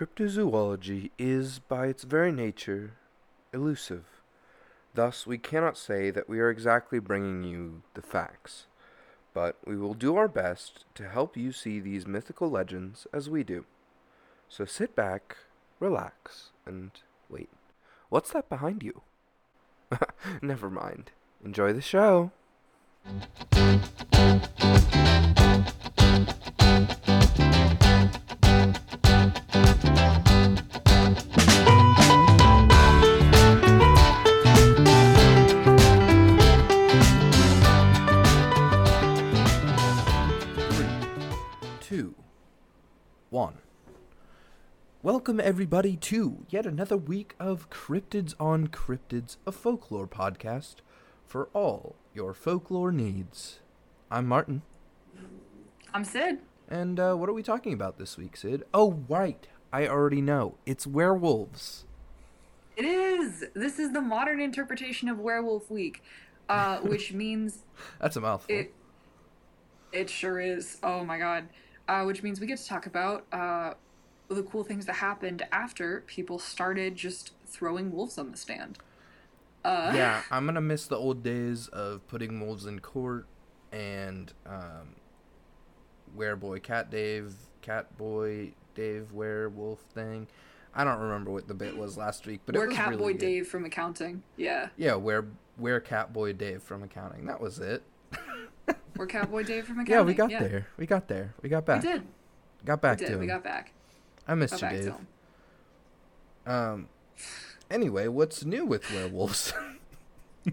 Cryptozoology is, by its very nature, elusive. Thus, we cannot say that we are exactly bringing you the facts, but we will do our best to help you see these mythical legends as we do. So sit back, relax, and wait. What's that behind you? Never mind. Enjoy the show. Welcome, everybody, to yet another week of Cryptids on Cryptids, a folklore podcast for all your folklore needs. I'm Martin, I'm Sid. and uh, what are we talking about this week, Sid? Oh, right, I already know. It's werewolves. It is. This is the modern interpretation of Werewolf Week, uh, which means That's a mouthful. it. It sure is. Oh my god. Uh, which means we get to talk about uh, the cool things that happened after people started just throwing wolves on the stand. Uh, yeah, I'm gonna miss the old days of putting wolves in court and um, wereboy cat Dave, cat boy Dave werewolf thing. I don't remember what the bit was last week, but We're it was really good. Dave from accounting. Yeah. Yeah, where where Catboy Dave from accounting. That was it. We're Catboy Dave from accounting. Yeah, we got there. We got there. We got back. We did. Got back we to did. him. We got back. I missed you, Dave. Um. Anyway, what's new with werewolves?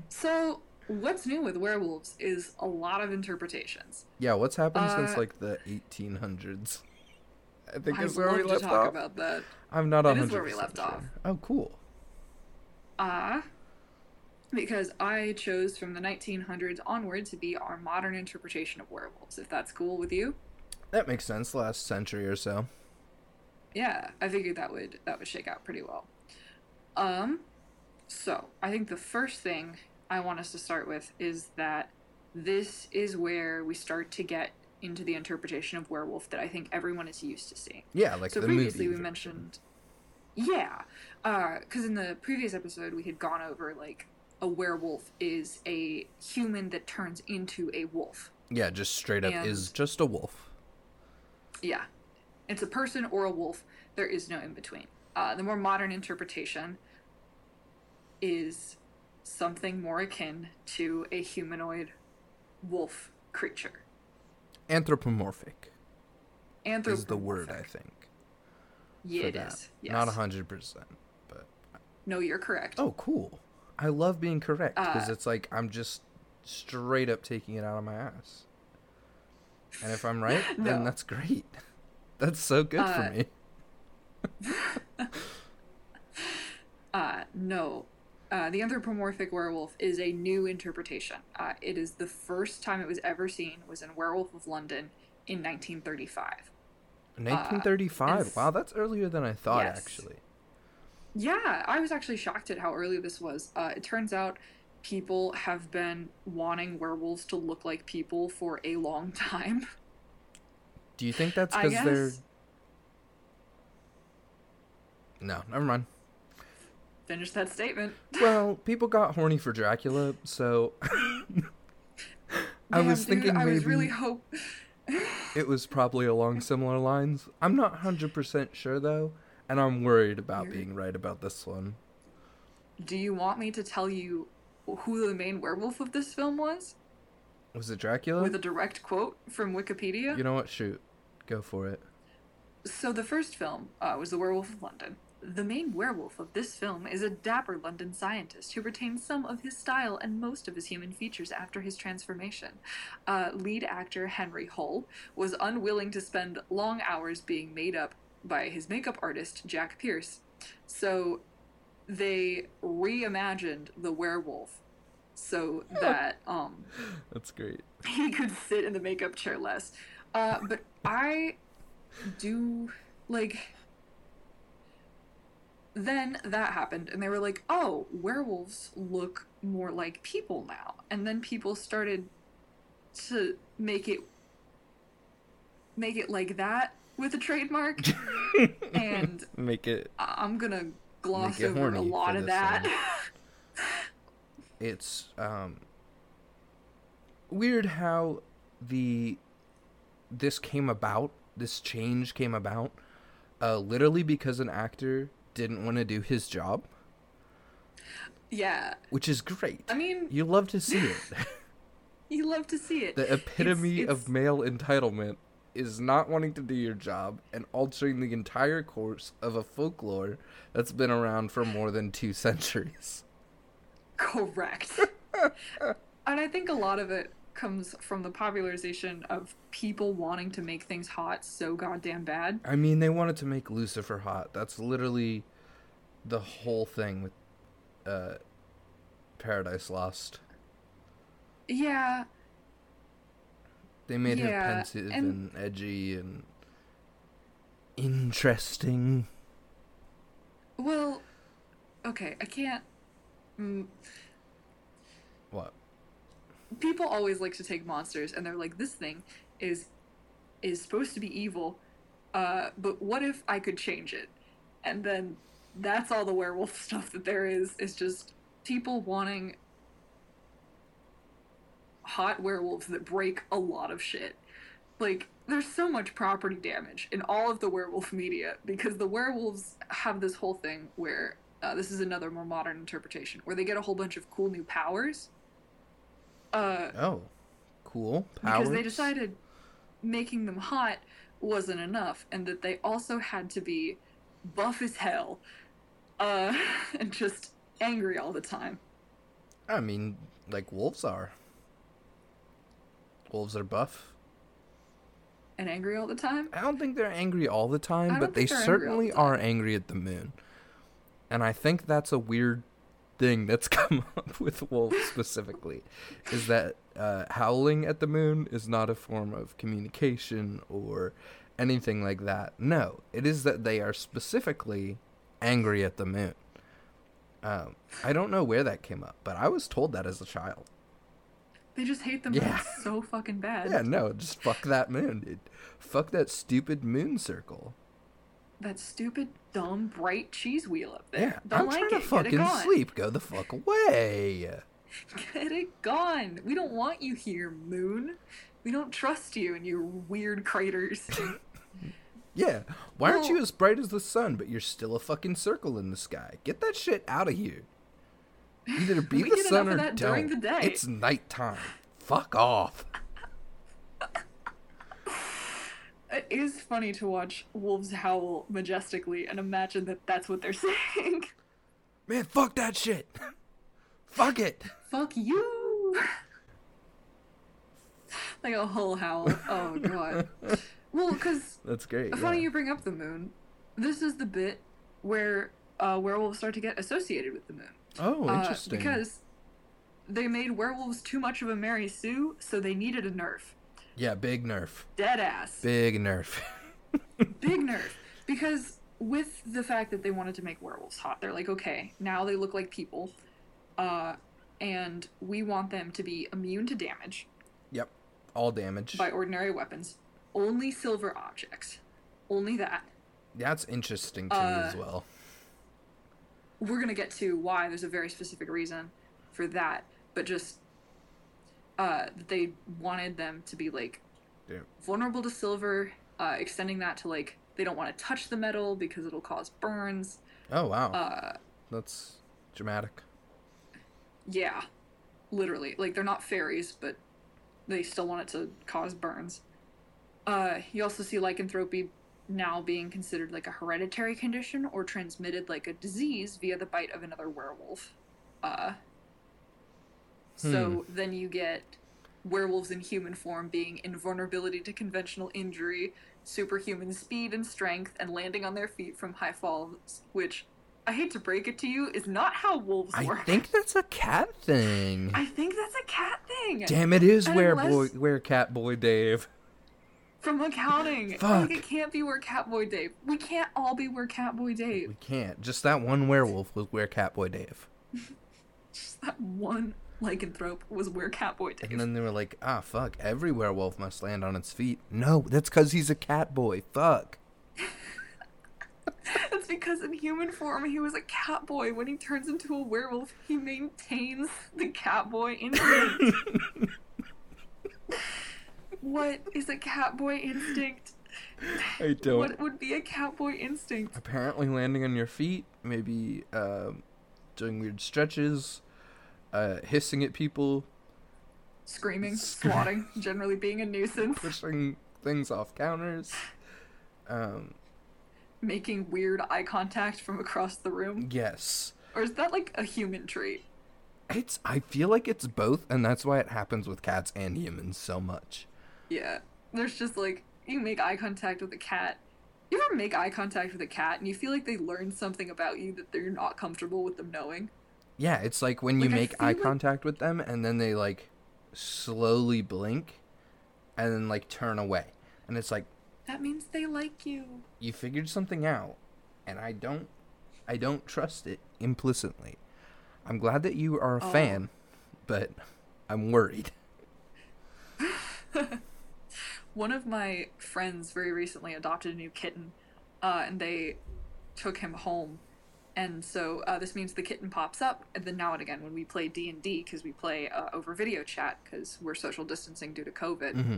So, what's new with werewolves is a lot of interpretations. yeah, what's happened since Uh, like the 1800s? I think is where we left to talk off. about that. I'm not It 100 is where we left off. Oh, cool. Uh, because I chose from the 1900s onward to be our modern interpretation of werewolves, if that's cool with you. That makes sense. Last century or so. Yeah, I figured that would that would shake out pretty well. Um, so I think the first thing I want us to start with is that this is where we start to get into the interpretation of werewolf that I think everyone is used to seeing. Yeah, like so previously we mentioned yeah because in the previous episode we had gone over like a werewolf is a human that turns into a wolf Yeah, just straight up is just a wolf. yeah it's a person or a wolf there is no in between uh, the more modern interpretation is something more akin to a humanoid wolf creature Anthropomorphic anthropomorphic is the word I think. yeah it that. is yes Not hundred percent, but no you're correct oh, cool. I love being correct because Uh, it's like I'm just straight up taking it out of my ass. And if I'm right, then that's great. That's so good Uh, for me. Uh, no. Uh, the anthropomorphic werewolf is a new interpretation. Uh, it is the first time it was ever seen was in Werewolf of London in 1935. 1935. and- wow, that's earlier than I thought. Yes. Actually, Yeah, I was actually shocked at how early this was. Uh, it turns out people have been wanting werewolves to look like people for a long time. do you think that's because they're? No, never mind. Finish that statement. Well, people got horny for Dracula, so I Damn, was dude, thinking I maybe was really hope. it was probably along similar lines. I'm not hundred percent sure though, and I'm worried about You're- being right about this one. Do you want me to tell you who the main werewolf of this film was? Was it Dracula? With a direct quote from Wikipedia? You know what? Shoot, go for it. So the first film uh, was The Werewolf of London. The main werewolf of this film is a dapper London scientist who retains some of his style and most of his human features after his transformation. Uh, lead actor Henry Hull was unwilling to spend long hours being made up by his makeup artist Jack Pierce, so they reimagined the werewolf so that um, That's great. he could sit in the makeup chair less. Uh, but I do like. Then that happened, and they were like, "Oh, werewolves look more like people now." And then people started to make it make it like that, with a trademark, and Make it. I'm gonna gloss over a lot of that. It's um weird how the this came about. This change came about, uh, literally because an actor didn't want to do his job, yeah, which is great. I mean, You love to see it. you love to see it. the epitome it's- of male entitlement is not wanting to do your job and altering the entire course of a folklore that's been around for more than two centuries. Correct. and I think a lot of it comes from the popularization of people wanting to make things hot so goddamn bad. I mean, they wanted to make Lucifer hot. That's literally the whole thing with uh, Paradise Lost. Yeah, They made her Yeah, pensive and- and edgy and interesting. well, okay, I can't. Mm? People always like to take monsters and they're like, this thing is is supposed to be evil, uh, but what if I could change it? And then that's all the werewolf stuff that there is. Is just people wanting hot werewolves that break a lot of shit. Like, there's so much property damage in all of the werewolf media because the werewolves have this whole thing where uh, this is another more modern interpretation where they get a whole bunch of cool new powers. Uh, Oh, cool. Powers. because they decided making them hot wasn't enough and that they also had to be buff as hell uh, and just angry all the time. I mean, like wolves are. Wolves are buff. And angry all the time? I don't think they're angry all the time, but they they're angry the certainly are angry at the moon. And I think that's a weird thing that's come up with wolves specifically is that uh, howling at the moon is not a form of communication or anything like that. No, it is that they are specifically angry at the moon. Um, I don't know where that came up, but I was told that as a child. They just hate them Yeah. so fucking bad. Yeah, no, just fuck that moon, dude. Fuck that stupid moon circle. That stupid, dumb, bright cheese wheel up there. Yeah, Don't I'm like trying it. to fucking sleep. Go the fuck away. Get it gone. We don't want you here, Moon. We don't trust you and your weird craters. Yeah, why aren't you as bright as the sun, but you're still a fucking circle in the sky? Get that shit out of here. Either be the sun or don't. during the day. It's nighttime. Fuck off. It is funny to watch wolves howl majestically and imagine that that's what they're saying. Man, fuck that shit. fuck it. Fuck you. like a whole howl. Oh god. Well, because That's great. funny yeah. you bring up the moon. This is the bit where uh, werewolves start to get associated with the moon. Oh, Uh, interesting. because they made werewolves too much of a Mary Sue, so they needed a nerf. Yeah, big nerf. Dead ass. Big nerf. Big nerf. Because with the fact that they wanted to make werewolves hot, they're like, okay, now they look like people, uh, and we want them to be immune to damage yep. All damage. by ordinary weapons. Only silver objects. Only that. That's interesting to me Uh, as well. we're gonna get to why there's a very specific reason for that, but just uh, they wanted them to be like Yeah. vulnerable to silver, uh, extending that to like they don't want to touch the metal because it'll cause burns. Oh wow, Uh, that's dramatic. yeah, literally, like they're not fairies, but they still want it to cause burns. Uh, you also see lycanthropy now being considered like a hereditary condition or transmitted like a disease via the bite of another werewolf. Uh, Hmm. so then you get werewolves in human form being invulnerability to conventional injury, superhuman speed and strength, and landing on their feet from high falls, which I hate to break it to you, is not how wolves I work. think that's a cat thing. I think that's a cat thing. Damn, it is where boy, where cat boy Dave. From accounting. Fuck. Like it can't be where Catboy Dave. We can't all be where Catboy Dave. We can't. Just that one werewolf was where Catboy Dave. Just that one lycanthrope was where Catboy Dave. And then they were like, ah, fuck, every werewolf must land on its feet. No, that's because he's a cat boy. Fuck. That's because in human form he was a cat boy. When he turns into a werewolf, he maintains the cat boy instinct. what is a cat boy instinct? I don't. What would be a cat boy instinct? Apparently, landing on your feet, maybe um, doing weird stretches, uh, hissing at people, Screaming, Scream- swatting, generally being a nuisance, pushing things off counters. Um, making weird eye contact from across the room. yes. Or is that like a human trait? It's. I feel like it's both, and that's why it happens with cats and humans so much. Yeah. There's just like you make eye contact with a cat. You ever make eye contact with a cat and you feel like they learn something about you that they're not comfortable with them knowing? Yeah, it's like when you Like, make eye like- contact with them, and then they like slowly blink, and then like turn away, and it's like That means they like you. you figured something out, and I don't, I don't trust it implicitly. I'm glad that you are a Oh. fan, but I'm worried. One of my friends very recently adopted a new kitten, uh, and they took him home. And so uh, this means the kitten pops up, and then now and again when we play D and D, because we play uh, over video chat because we're social distancing due to COVID. hmm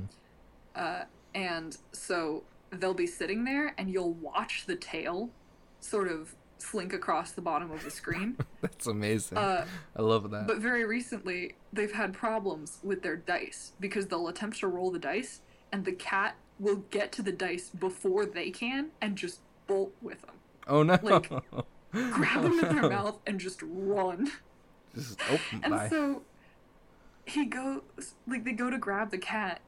Uh, and so they'll be sitting there, and you'll watch the tail sort of slink across the bottom of the screen. That's amazing. Uh, I love that. but very recently, they've had problems with their dice because they'll attempt to roll the dice, and the cat will get to the dice before they can and just bolt with them. oh no! like, Grab them in their mouth and just run. Just, oh, And bye. so he goes, like, they go to grab the cat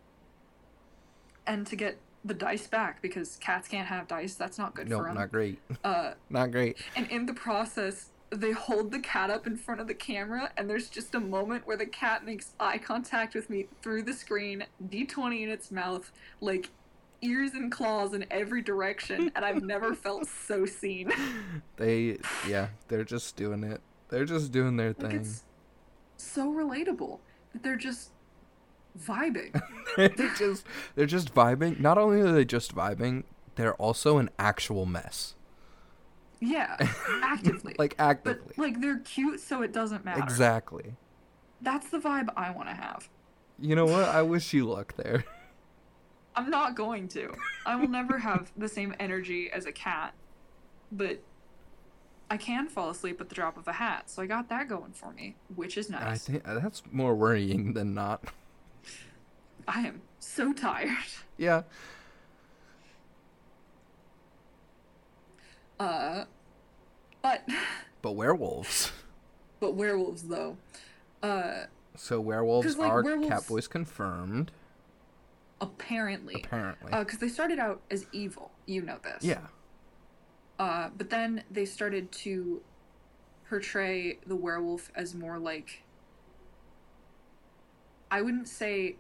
and to get the dice back because cats can't have dice. That's not good no, for them. not great. Uh, Not great. and in the process, they hold the cat up in front of the camera, and there's just a moment where the cat makes eye contact with me through the screen, D20 in its mouth, like ears and claws in every direction, and I've never felt so seen. They, yeah, they're just doing it. They're just doing their Like, thing. it's so relatable that they're just vibing. they're just they're just vibing. Not only are they just vibing, they're also an actual mess. Yeah, actively. like but actively. like they're cute, so it doesn't matter. exactly. That's the vibe I want to have. You know what? I wish you luck there. I'm not going to. I will never have the same energy as a cat, but I can fall asleep at the drop of a hat, so I got that going for me, which is nice. I think that's more worrying than not. I am so tired. Yeah. Uh, but But werewolves. but werewolves though. Uh, So werewolves like, are werewolves- Catboys confirmed, apparently, apparently. because they started out as evil. You know this. yeah. Uh, but then they started to portray the werewolf as more like. I wouldn't say.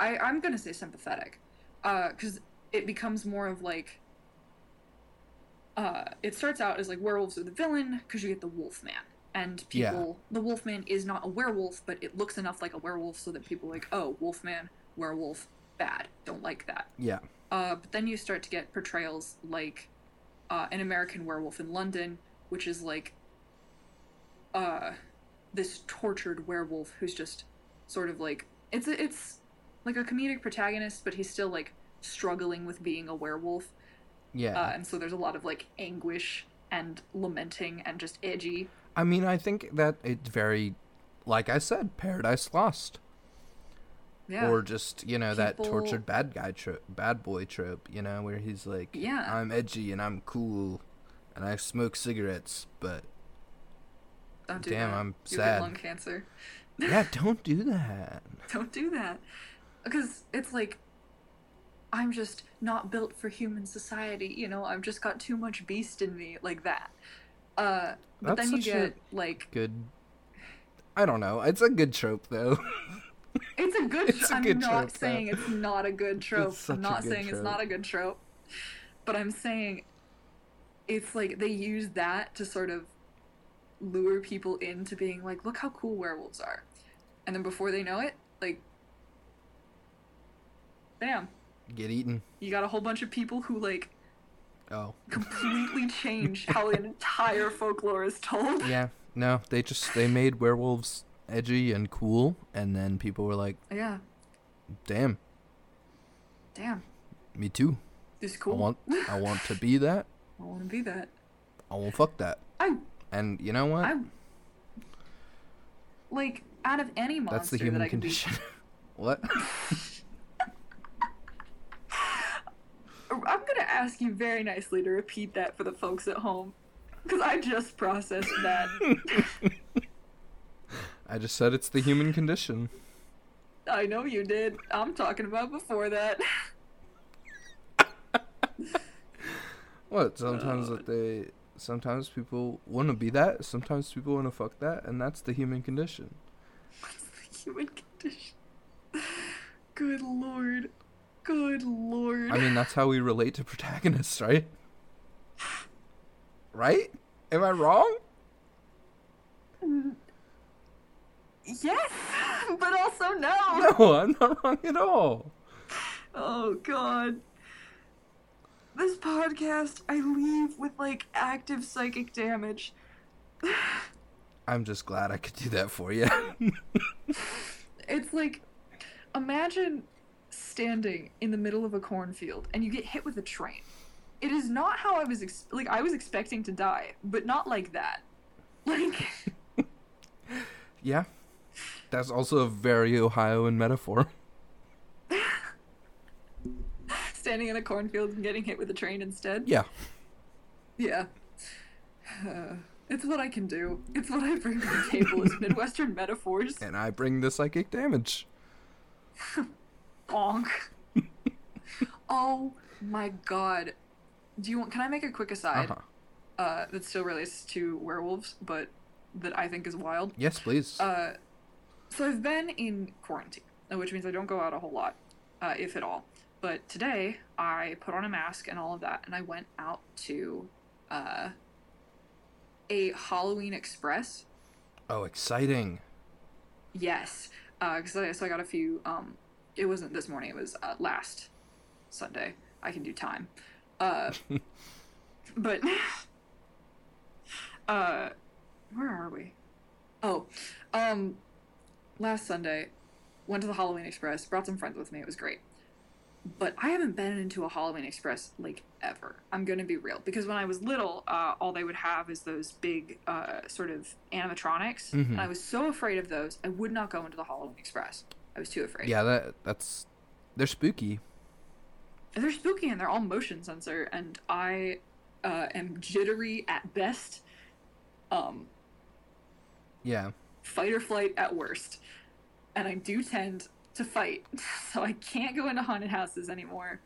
I, I'm gonna say sympathetic. Because it becomes more of like. Uh, it starts out as like werewolves are the villain because you get the wolf man. And Yeah. people. The wolf man is not a werewolf, but it looks enough like a werewolf so that people are like, oh, wolf man, werewolf, bad. Don't like that. Yeah. Uh, but then you start to get portrayals like uh, an American Werewolf in London, which is like uh, this tortured werewolf who's just sort of like it's it's like a comedic protagonist, but he's still like struggling with being a werewolf, Yeah. uh, and so there's a lot of like anguish and lamenting and just edgy. I mean, I think that it's very, like I said, Paradise Lost, Yeah, or just you know that tortured bad guy trope, bad boy trope. You know, where he's like, Yeah. I'm edgy and I'm cool, and I smoke cigarettes, but don't do damn, that. I'm You'll sad. Get lung cancer. yeah, don't do that. Don't do that. Because it's like, I'm just not built for human society, you know? I've just got too much beast in me, like that. Uh, but That's then you get, like, Good. I don't know. It's a good trope though. it's a good it's a I'm good not trope, saying it's not a good trope. I'm not good saying it's not a good trope. But I'm saying it's like they use that to sort of lure people into being like, look how cool werewolves are. and then before they know it, like, bam, Get eaten. you got a whole bunch of people who like Oh. completely change how an entire folklore is told. Yeah. No, they just they made werewolves edgy and cool, and then people were like, Yeah, "Damn, damn, me too. this is cool. I want I want to be that. I want to be that. I will fuck that." I, And you know what? I, like out of any monster That's the that human be condition. what? I'm gonna ask you very nicely to repeat that for the folks at home, because I just processed that. I just said it's the human condition. I know you did. I'm talking about before that. What? Sometimes that they sometimes people want to be that, sometimes people want to fuck that, and that's the human condition. What's the human condition? Good lord. Good lord. I mean, that's how we relate to protagonists, right? Right? Am I wrong? Mm. Yes, but also no. No, I'm not wrong at all. Oh god. This podcast, I leave with like active psychic damage. I'm just glad I could do that for you. It's like imagine standing in the middle of a cornfield and you get hit with a train. It is not how I was ex- like I was expecting to die, but not like that. Like yeah. That's also a very Ohioan metaphor. standing in a cornfield and getting hit with a train instead. Yeah. Yeah. Uh, it's what I can do. It's what I bring to the table is Midwestern metaphors. And I bring the psychic damage. Bonk. oh my god. Do you want can I make a quick aside? Uh-huh. uh, that still relates to werewolves, but that I think is wild. Yes, please. Uh, so I've been in quarantine, uh, which means I don't go out a whole lot, uh, if at all. But today I put on a mask and all of that, and I went out to uh, a Halloween Express. oh, exciting. Yes, because I so I got a few. Um, it wasn't this morning; it was uh, last Sunday. I can do time. Uh, but uh, where are we? Oh, um, last Sunday, went to the Halloween Express. Brought some friends with me. It was great. But I haven't been into a Halloween Express like ever. I'm gonna be real because when I was little, uh, all they would have is those big uh, sort of animatronics, Mhm. and I was so afraid of those. I would not go into the Halloween Express. I was too afraid. Yeah, that that's they're spooky. they're spooky and they're all motion sensor and i uh, am jittery at best um Yeah. Fight or flight at worst and i do tend to fight so i can't go into haunted houses anymore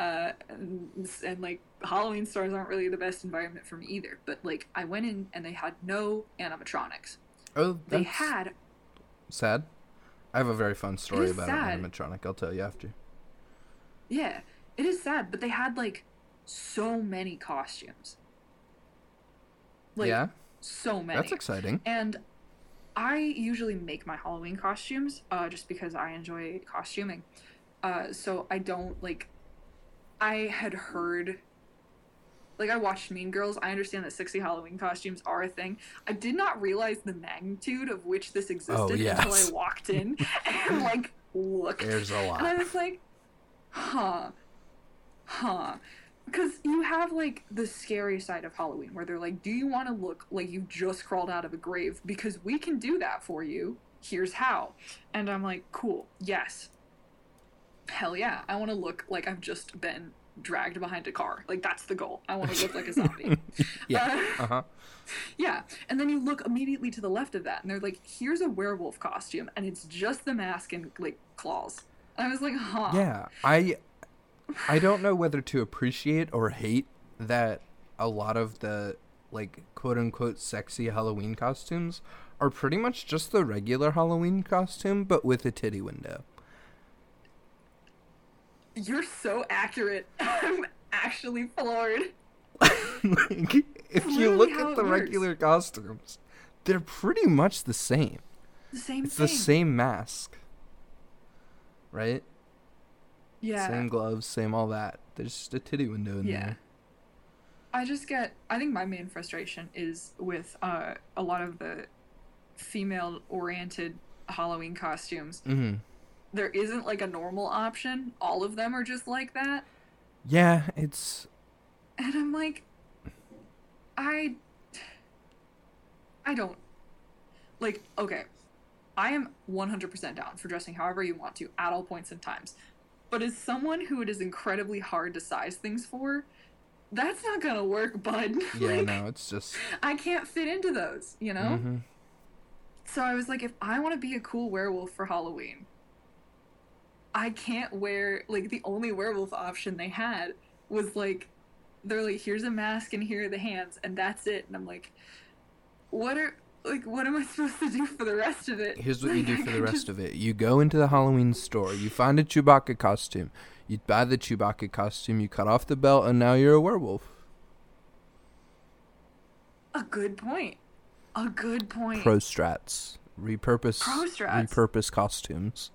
uh and, and like halloween stores aren't really the best environment for me either but like i went in and they had no animatronics Oh, they had sad. I have a very fun story about sad. an animatronic. I'll tell you after. yeah it is sad but they had like so many costumes like yeah, so many that's exciting. And I usually make my Halloween costumes uh, just because I enjoy costuming. Uh, so I don't like. I had heard. Like I watched Mean Girls, I understand that sexy Halloween costumes are a thing. I did not realize the magnitude of which this existed until yes. I walked in and like looked. There's a lot. And I was like, huh, huh. Because you have like the scary side of Halloween where they're like, do you want to look like you just crawled out of a grave? Because we can do that for you. Here's how. And I'm like, cool, yes. Hell yeah. I want to look like I've just been dragged behind a car. Like, that's the goal. I want to look like a zombie. Yeah. Uh, Uh huh. yeah, and then you look immediately to the left of that, and they're like, "Here's a werewolf costume, and it's just the mask and like claws." I was like, "Huh." Yeah, I I don't know whether to appreciate or hate that a lot of the like quote unquote sexy Halloween costumes are pretty much just the regular Halloween costume but with a titty window. You're so accurate. I'm actually floored. like if you look at the works. regular costumes, they're pretty much the same. The same It's thing. the same mask. Right? Yeah. Same gloves, same all that. There's just a titty window in Yeah. there. I just get I think my main frustration is with uh, a lot of the female oriented Halloween costumes. Mm-hmm. There isn't like a normal option. All of them are just like that. Yeah, it's And I'm like I I don't like okay. I am 100% down for dressing however you want to at all points and times. But as someone who it is incredibly hard to size things for, that's not going to work, bud. yeah, Like, no, it's just I can't fit into those, you know? mhm. So I was like, if I want to be a cool werewolf for Halloween, I can't wear, like, the only werewolf option they had was like, they're like, here's a mask and here are the hands, and that's it. And I'm like, what are, like, what am I supposed to do for the rest of it? Here's what you do for the rest of it. You go into the Halloween store, you find a Chewbacca costume, you buy the Chewbacca costume, you cut off the belt, and now you're a werewolf. A good point. A good point. Pro strats. Repurpose Pro strats. repurpose costumes.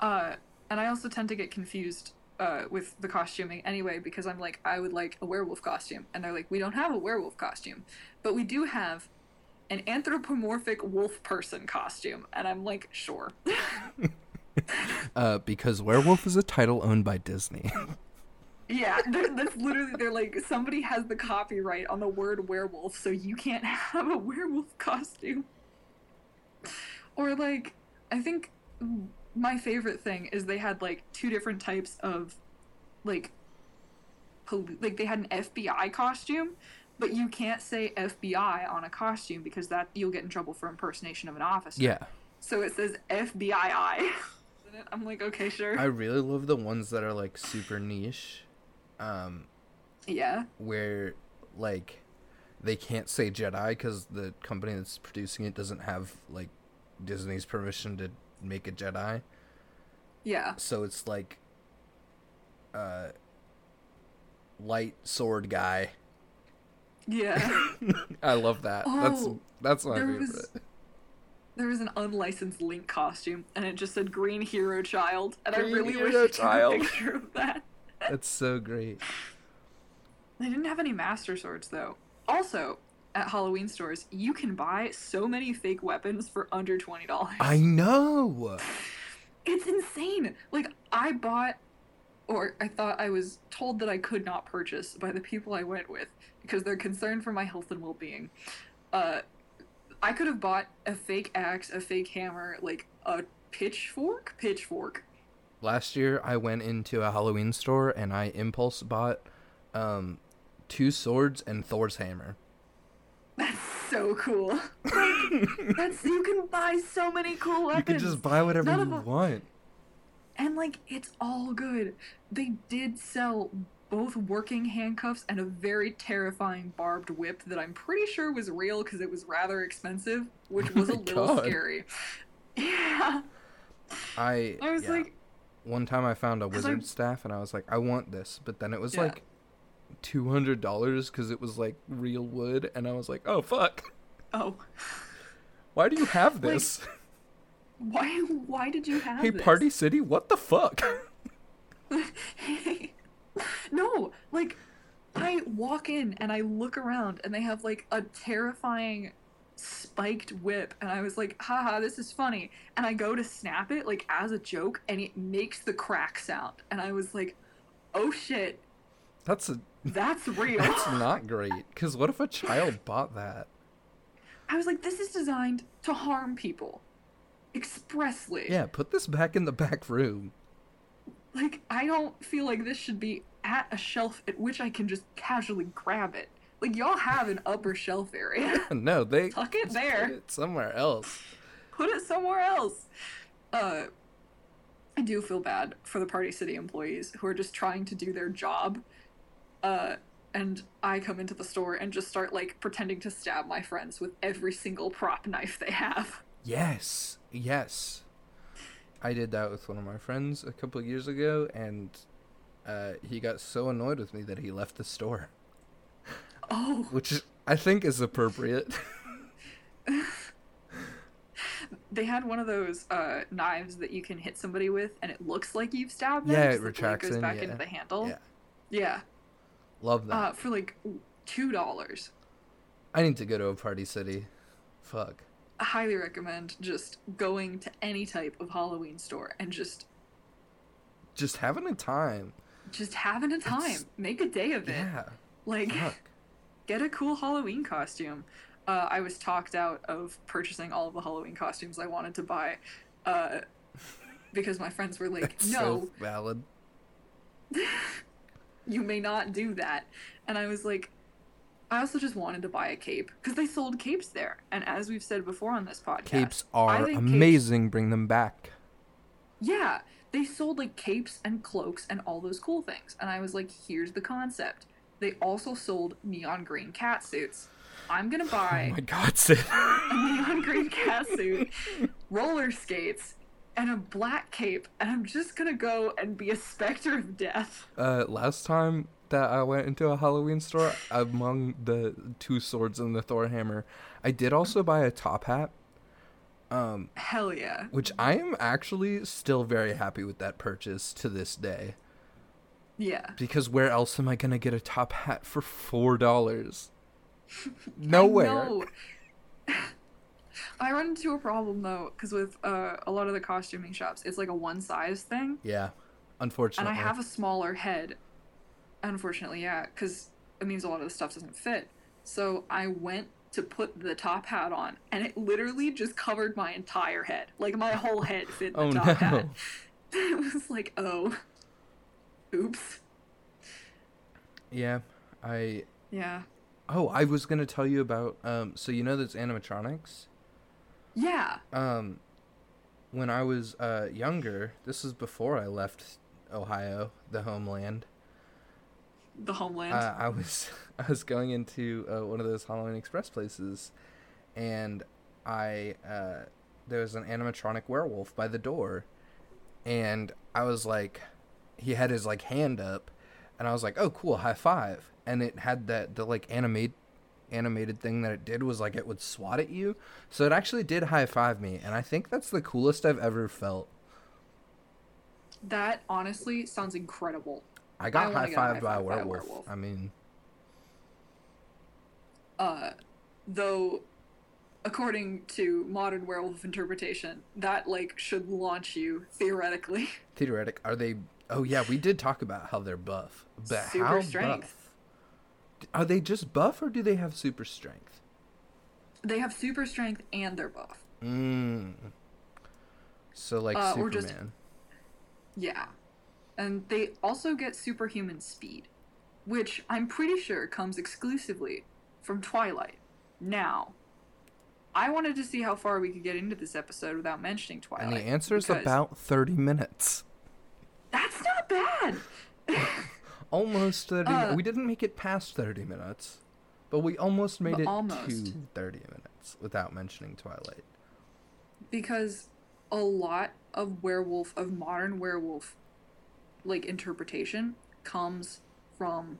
Uh, and I also tend to get confused uh, with the costuming anyway because I'm like, I would like a werewolf costume, and they're like, we don't have a werewolf costume, but we do have an anthropomorphic wolf person costume, and I'm like, sure. Uh, because werewolf is a title owned by Disney. yeah, they're- that's literally they're like, somebody has the copyright on the word werewolf, so you can't have a werewolf costume. Or like, I think my favorite thing is they had like two different types of like pol- like they had an FBI costume, but you can't say FBI on a costume because that you'll get in trouble for impersonation of an officer. yeah. So it says FBI. I'm like, okay, sure. I really love the ones that are like super niche. Um, yeah. where like they can't say Jedi because the company that's producing it doesn't have like Disney's permission to make a Jedi. Yeah. So it's like uh light sword guy. Yeah. I love that. that's Oh, that's my there favorite. was- there was an unlicensed Link costume, and it just said Green Hero Child, and Green I really Hero wish I took Child. a picture of that. That's so great. They didn't have any Master Swords though. Also, at Halloween stores, you can buy so many fake weapons for under twenty dollars. I know. It's insane. Like I bought, or I thought I was told that I could not purchase by the people I went with because they're concerned for my health and well-being. Uh, I could have bought a fake axe, a fake hammer, like a pitchfork, pitchfork. Last year I went into a Halloween store and I impulse bought um two swords and Thor's hammer. That's so cool. Like, that's you can buy so many cool weapons. You can just buy whatever None you want. And like it's all good. They did sell both working handcuffs and a very terrifying barbed whip that I'm pretty sure was real because it was rather expensive, which Oh was a little God. scary. Yeah. I I was yeah. like, one time I found a I'm- wizard staff and I was like, I want this, but then it was Yeah. like two hundred dollars because it was like real wood, and I was like, oh fuck, oh, why do you have this? why? Why did you have hey, this? Party City, what the fuck? hey, no, like I walk in and I look around and they have like a terrifying spiked whip and I was like, haha, this is funny. And I go to snap it like as a joke and it makes the crack sound. And I was like, oh shit, That's a that's real. that's not great. Because what if a child bought that? I was like, this is designed to harm people. Expressly. Yeah, put this back in the back room. Like, I don't feel like this should be at a shelf at which I can just casually grab it. Like, y'all have an upper shelf area. no, they Tuck it there. Put it somewhere else. Put it somewhere else. Uh, I do feel bad for the Party City employees who are just trying to do their job. Uh, and I come into the store and just start, like, pretending to stab my friends with every single prop knife they have. Yes, yes. I did that with one of my friends a couple of years ago, and uh, he got so annoyed with me that he left the store, Oh, which I think is appropriate. they had one of those uh, knives that you can hit somebody with, and it looks like you've stabbed them. Yeah, it just the blade retracts goes in, back yeah. into the handle. Yeah. Yeah, Love that. uh, for like two dollars. I need to go to a party city. Fuck. I highly recommend just going to any type of Halloween store and just Just having a time. just having a time. It's- Make a day of it. Yeah. Like Fuck. get a cool Halloween costume. Uh, I was talked out of purchasing all of the Halloween costumes I wanted to buy uh, because my friends were like, That's "No, so valid. you may not do that," and I was like, "I also just wanted to buy a cape because they sold capes there." And as we've said before on this podcast, Capes are think capes- amazing. Bring them back. Yeah, they sold like capes and cloaks and all those cool things. And I was like, here's the concept. They also sold neon green cat suits. I'm gonna Oh buy my god, a neon green cat suit, roller skates, and a black cape, and I'm just gonna go and be a specter of death. uh, last time that I went into a Halloween store, among the two swords and the Thor hammer, I did also buy a top hat. Um, Hell yeah. which I am actually still very happy with that purchase to this day. Yeah. Because where else am I gonna get a top hat for four dollars? Nowhere. No. I run into a problem though, because with uh, a lot of the costuming shops, it's like a one size thing. Yeah, unfortunately. and. I have a smaller head. Unfortunately, yeah, because it means a lot of the stuff doesn't fit. So I went to put the top hat on, and it literally just covered my entire head. Like my whole head fit in the Oh top no. hat. It was like, oh, oops. Yeah, I. Yeah, Oh, I was gonna tell you about. Um, so you know those animatronics. yeah. Um, when I was uh younger, this was before I left Ohio, the homeland. The homeland. Uh, I was I was going into uh, one of those Halloween Express places, and I uh, there was an animatronic werewolf by the door, and I was like, he had his like hand up, and I was like, oh cool, high five, and it had that the like animate animated thing that it did was like it would swat at you, so it actually did high five me, and I think that's the coolest I've ever felt. that honestly sounds incredible. I got high fived by a by a werewolf. werewolf. I mean, Uh, though, according to modern werewolf interpretation, that like should launch you theoretically. Theoretic, are they? Oh yeah, we did talk about how they're buff, but Super how strength. buff? Are they just buff or do they have super strength? They have super strength and they're buff. Mm. So like Uh, or Superman. just- Yeah. And they also get superhuman speed, which I'm pretty sure comes exclusively from Twilight. Now, I wanted to see how far we could get into this episode without mentioning Twilight. and the answer is about thirty minutes. That's not bad! Almost thirty. Uh, we didn't make it past thirty minutes, but we almost made it almost. to thirty minutes without mentioning Twilight. because a lot of werewolf, of modern werewolf, like, interpretation comes from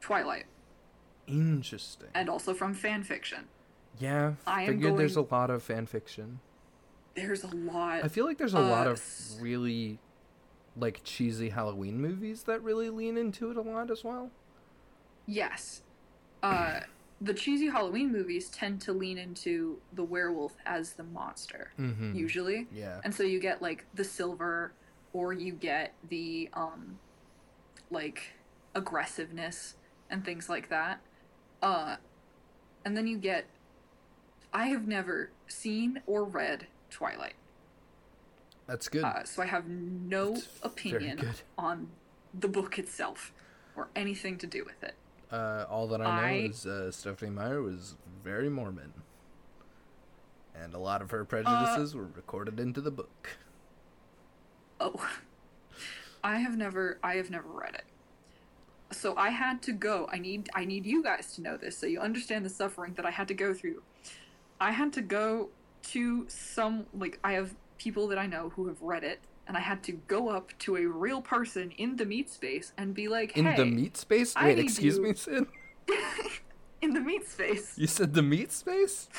Twilight Interesting. and also from fan fiction. yeah, I am figured there's a lot of fan fiction. There's a lot. I feel like there's a lot Uh, of really like cheesy Halloween movies that really lean into it a lot as well. Yes. Uh, the cheesy Halloween movies tend to lean into the werewolf as the monster, Mm-hmm. usually. Yeah. And so you get like the silver or you get the um like aggressiveness and things like that. Uh and then you get I have never seen or read Twilight. That's good. Uh, so I have no That's opinion on the book itself or anything to do with it. Uh, all that I know I- is uh, Stephenie Meyer was very Mormon, and a lot of her prejudices Uh, were recorded into the book. Oh. I have never I have never read it. So I had to go. I need I need you guys to know this so you understand the suffering that I had to go through. I had to go to some like I have people that I know who have read it and I had to go up to a real person in the meat space and be like, "Hey, In the meat space? I Wait, need excuse you- me, Sid? in the meat space." You said the meat space?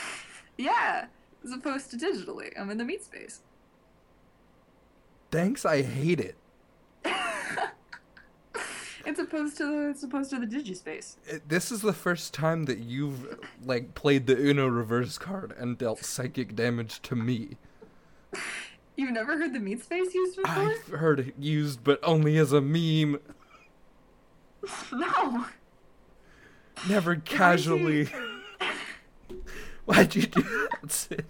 Yeah. as opposed to digitally. I'm in the meat space. Thanks, I hate it. It's opposed to the it's opposed to the digispace. It- uh, This is the first time that you've like played the Uno reverse card and dealt psychic damage to me. You've never heard the meat space used before? I've heard it used, but only as a meme, No. never casually. Why'd you do that, Sid?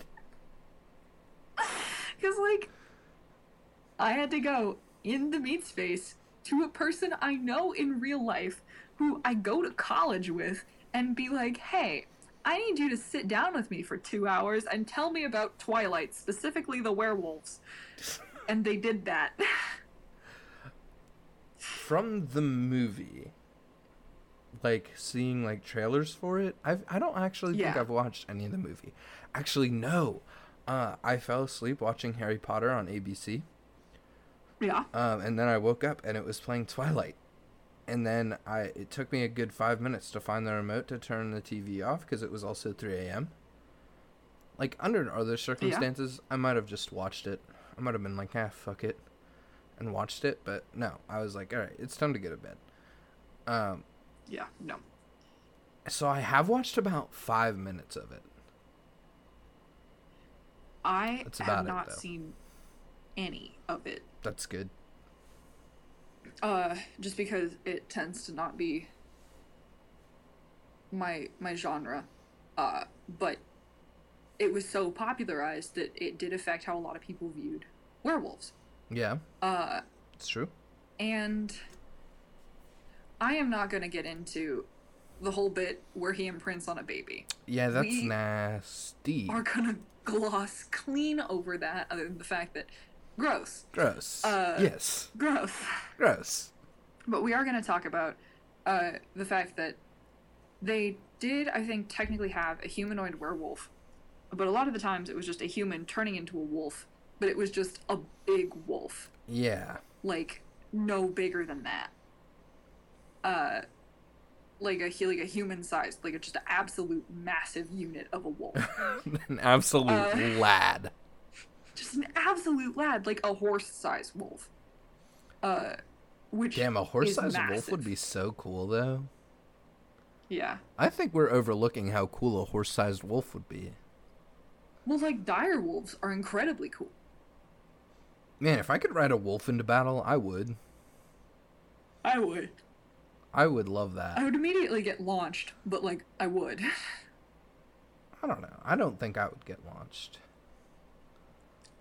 Because, like, I had to go in the meat space to a person I know in real life who I go to college with and be like, hey, I need you to sit down with me for two hours and tell me about Twilight, specifically the werewolves. And they did that. From the movie, like seeing like trailers for it, I've I don't actually think Yeah. I've watched any of the movie. Actually, no. Uh, I fell asleep watching Harry Potter on ABC. Yeah. Um, and then I woke up and it was playing Twilight. And then I it took me a good five minutes to find the remote to turn the TV off because it was also 3 a.m. Like under other circumstances, I might have just watched it. I might have been like, ah, fuck it, and watched it. But no, I was like, all right, it's time to go to bed. Um, Yeah, no. so I have watched about five minutes of it. I have not though. seen any of it. That's good. Uh, just because it tends to not be my my genre. Uh, but it was so popularized that it did affect how a lot of people viewed werewolves. Yeah, Uh, it's true. and I am not going to get into the whole bit where he imprints on a baby. Yeah, that's We nasty. Are going to gloss clean over that, other than the fact that gross, Gross. Uh, yes. gross. Gross. But we are going to talk about uh, the fact that they did, I think, technically have a humanoid werewolf, but a lot of the times it was just a human turning into a wolf, but it was just a big wolf, Yeah. like no bigger than that. Uh, like a like a human sized, like a, just an absolute massive unit of a wolf, An absolute Uh, lad. Just an absolute lad, like a horse sized wolf. Uh, which Damn, a horse-sized wolf would be so cool, though. yeah. I think we're overlooking how cool a horse-sized wolf would be. Well, like dire wolves are incredibly cool. Man, if I could ride a wolf into battle, I would. I would. I would love that. I would immediately get launched, but like I would. I don't know. I don't think I would get launched.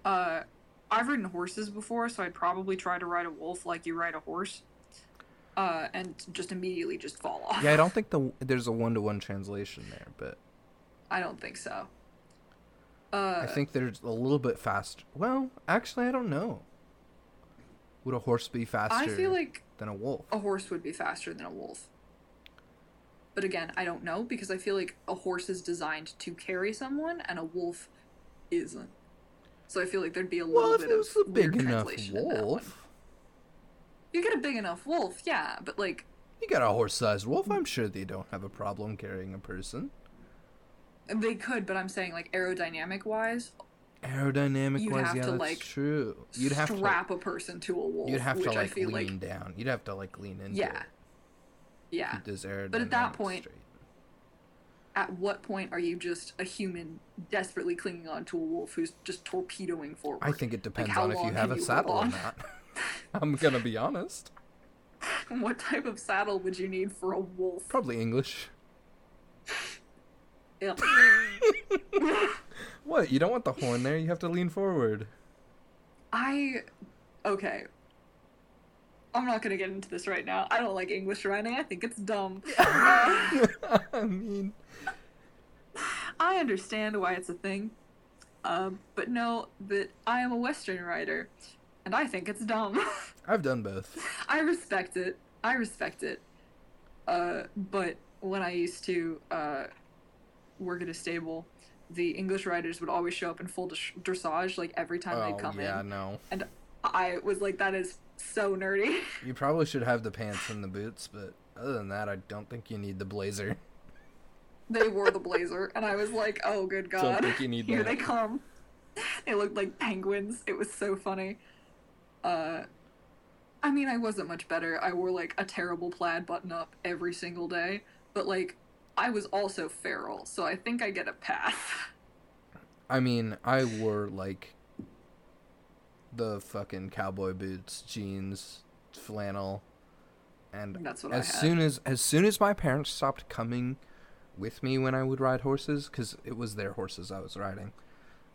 Uh, I've ridden horses before, so I'd probably try to ride a wolf like you ride a horse. Uh, and just immediately just fall off. Yeah, I don't think the there's a one-to-one translation there, but I don't think so. Uh, I think there's a little bit faster. Well, actually, I don't know. Would a horse be faster I feel like than a wolf? a horse would be faster than a wolf. But again, I don't know because I feel like a horse is designed to carry someone and a wolf isn't. So I feel like there'd be a little Well, if bit it was of a big enough translation in that one. wolf, You get a big enough wolf, yeah, but like you got a horse-sized wolf. I'm sure they don't have a problem carrying a person. they could, but I'm saying like aerodynamic wise, Aerodynamic You'd wise, have yeah, to, that's like, true. You'd have to strap a person to a wolf. you'd have to like lean like down. You'd have to like lean into yeah, it. yeah. Keep this aerodynamic But at that point, straight. At what point are you just a human desperately clinging on to a wolf who's just torpedoing forward? I think it depends how on if you have a you saddle or on? not. I'm gonna be honest. what type of saddle would you need for a wolf? Probably English. Yep. What? You don't want the horn there. You have to lean forward. I okay. I'm not gonna get into this right now. I don't like English riding. I think it's dumb. I mean, I understand why it's a thing, um, but know that I am a Western writer, and I think it's dumb. I've done both. I respect it. I respect it. Uh, but when I used to uh, work at a stable, the English writers would always show up in full dressage, like every time Oh they'd come yeah, in, Yeah, no. and I was like, "That is so nerdy." You probably should have the pants and the boots, but other than that, I don't think you need the blazer. They wore the blazer, and I was like, "Oh, good God! think you need Here that. they come!" They looked like penguins. It was so funny. Uh, I mean, I wasn't much better. I wore like a terrible plaid button-up every single day, but like, I was also feral, so I think I get a pass. I mean, I wore like the fucking cowboy boots, jeans, flannel, and That's what I as had. soon as as soon as my parents stopped coming with me when I would ride horses, because it was their horses I was riding.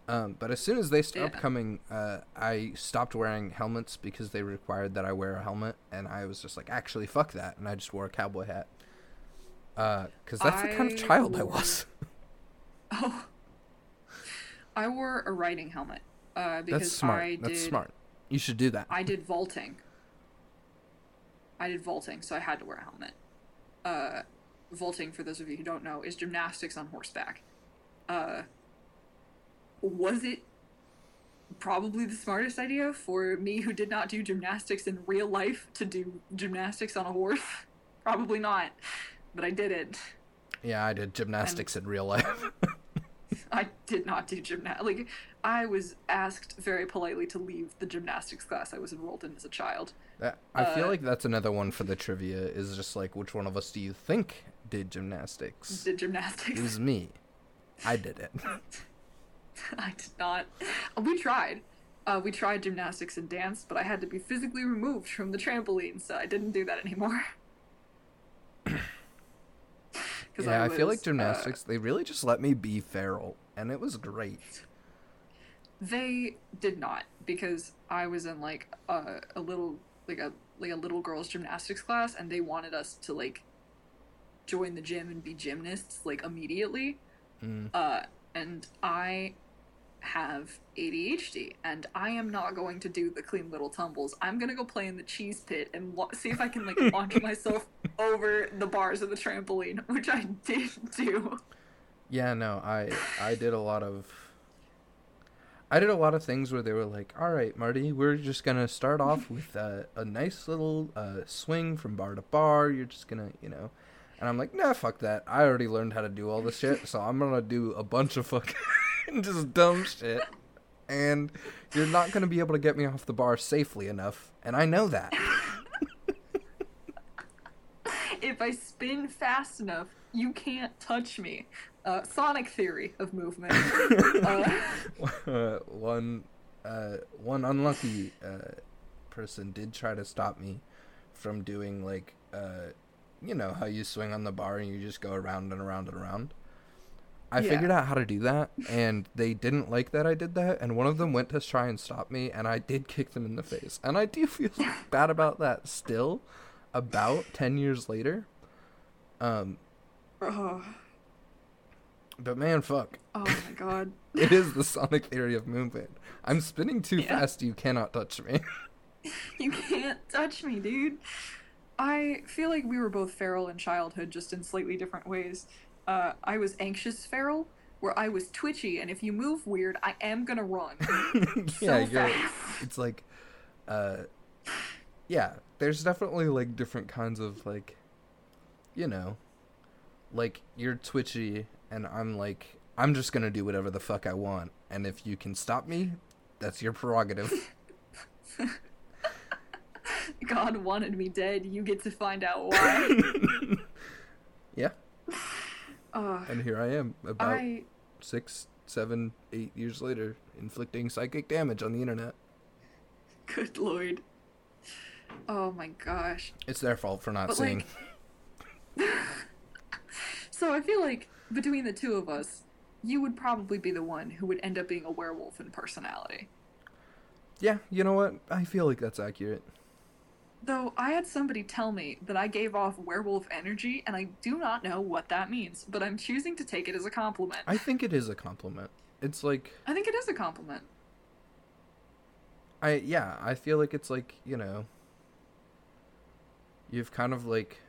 Um, but as soon as they stopped Yeah. coming, uh, I stopped wearing helmets because they required that I wear a helmet, and I was just like, actually, fuck that, and I just wore a cowboy hat. Because that's the kind of I child I was. Oh, I wore a riding helmet uh, because That's smart. I did. That's smart. You should do that. I did vaulting. I did vaulting, so I had to wear a helmet. Vaulting, for those of you who don't know, is gymnastics on horseback. Uh, was it probably the smartest idea for me who did not do gymnastics in real life to do gymnastics on a horse? probably not, but I did it. Yeah, I did gymnastics in real life. I did not do gymnastics. Like, I was asked very politely to leave the gymnastics class I was enrolled in as a child. That, I feel Uh, like that's another one for the trivia. Is just like, which one of us do you think did gymnastics? Did gymnastics. It was me. I did it. I did not. We tried. Uh, we tried gymnastics and dance, but I had to be physically removed from the trampoline, so I didn't do that anymore. yeah, I, feel like gymnastics. they really just let me be feral, and it was great. Uh, they did not because I was in like a, a little like a like a little girls gymnastics class, and they wanted us to like join the gym and be gymnasts like immediately. Mm. Uh, and I have ADHD, and I am not going to do the clean little tumbles. I'm gonna go play in the cheese pit and see if I can like launch myself over the bars of the trampoline, which I did do. Yeah, no, I I did a lot of I did a lot of things where they were like, "All right, Marty, we're just gonna start off with uh, a nice little uh, swing from bar to bar. You're just gonna, you know," and I'm like, "Nah, fuck that. I already learned how to do all this shit, so I'm gonna do a bunch of fucking just dumb shit, and you're not gonna be able to get me off the bar safely enough, and I know that." If I spin fast enough, you can't touch me. Uh, sonic theory of movement. uh, uh, one uh, one unlucky uh, person did try to stop me from doing like uh, you know how you swing on the bar and you just go around and around and around. I Yeah. figured out how to do that, and they didn't like that I did that. And one of them went to try and stop me, and I did kick them in the face. And I do feel bad about that still, about ten years later. Um, oh, but man, fuck. oh my god. It is the sonic theory of movement. I'm spinning too Yeah. fast. You cannot touch me. You can't touch me, dude. I feel like we were both feral in childhood, just in slightly different ways. Uh, I was anxious feral, where I was twitchy, and if you move weird, I am gonna run. yeah, so you're. fast. It's like, uh, yeah. There's definitely like different kinds of like, you know, like you're twitchy, and I'm like, I'm just gonna do whatever the fuck I want, and if you can stop me, that's your prerogative. God wanted me dead. You get to find out why. yeah, uh, and here I am, about I six, seven, eight years later, inflicting psychic damage on the internet. good lord. Oh my gosh. It's their fault for not But, seeing. like- So I feel like between the two of us, you would probably be the one who would end up being a werewolf in personality. Yeah, you know what? I feel like that's accurate. Though I had somebody tell me that I gave off werewolf energy, and I do not know what that means, but I'm choosing to take it as a compliment. I think it is a compliment. It's like I think it is a compliment. I yeah, I feel like it's like, you know, you've kind of like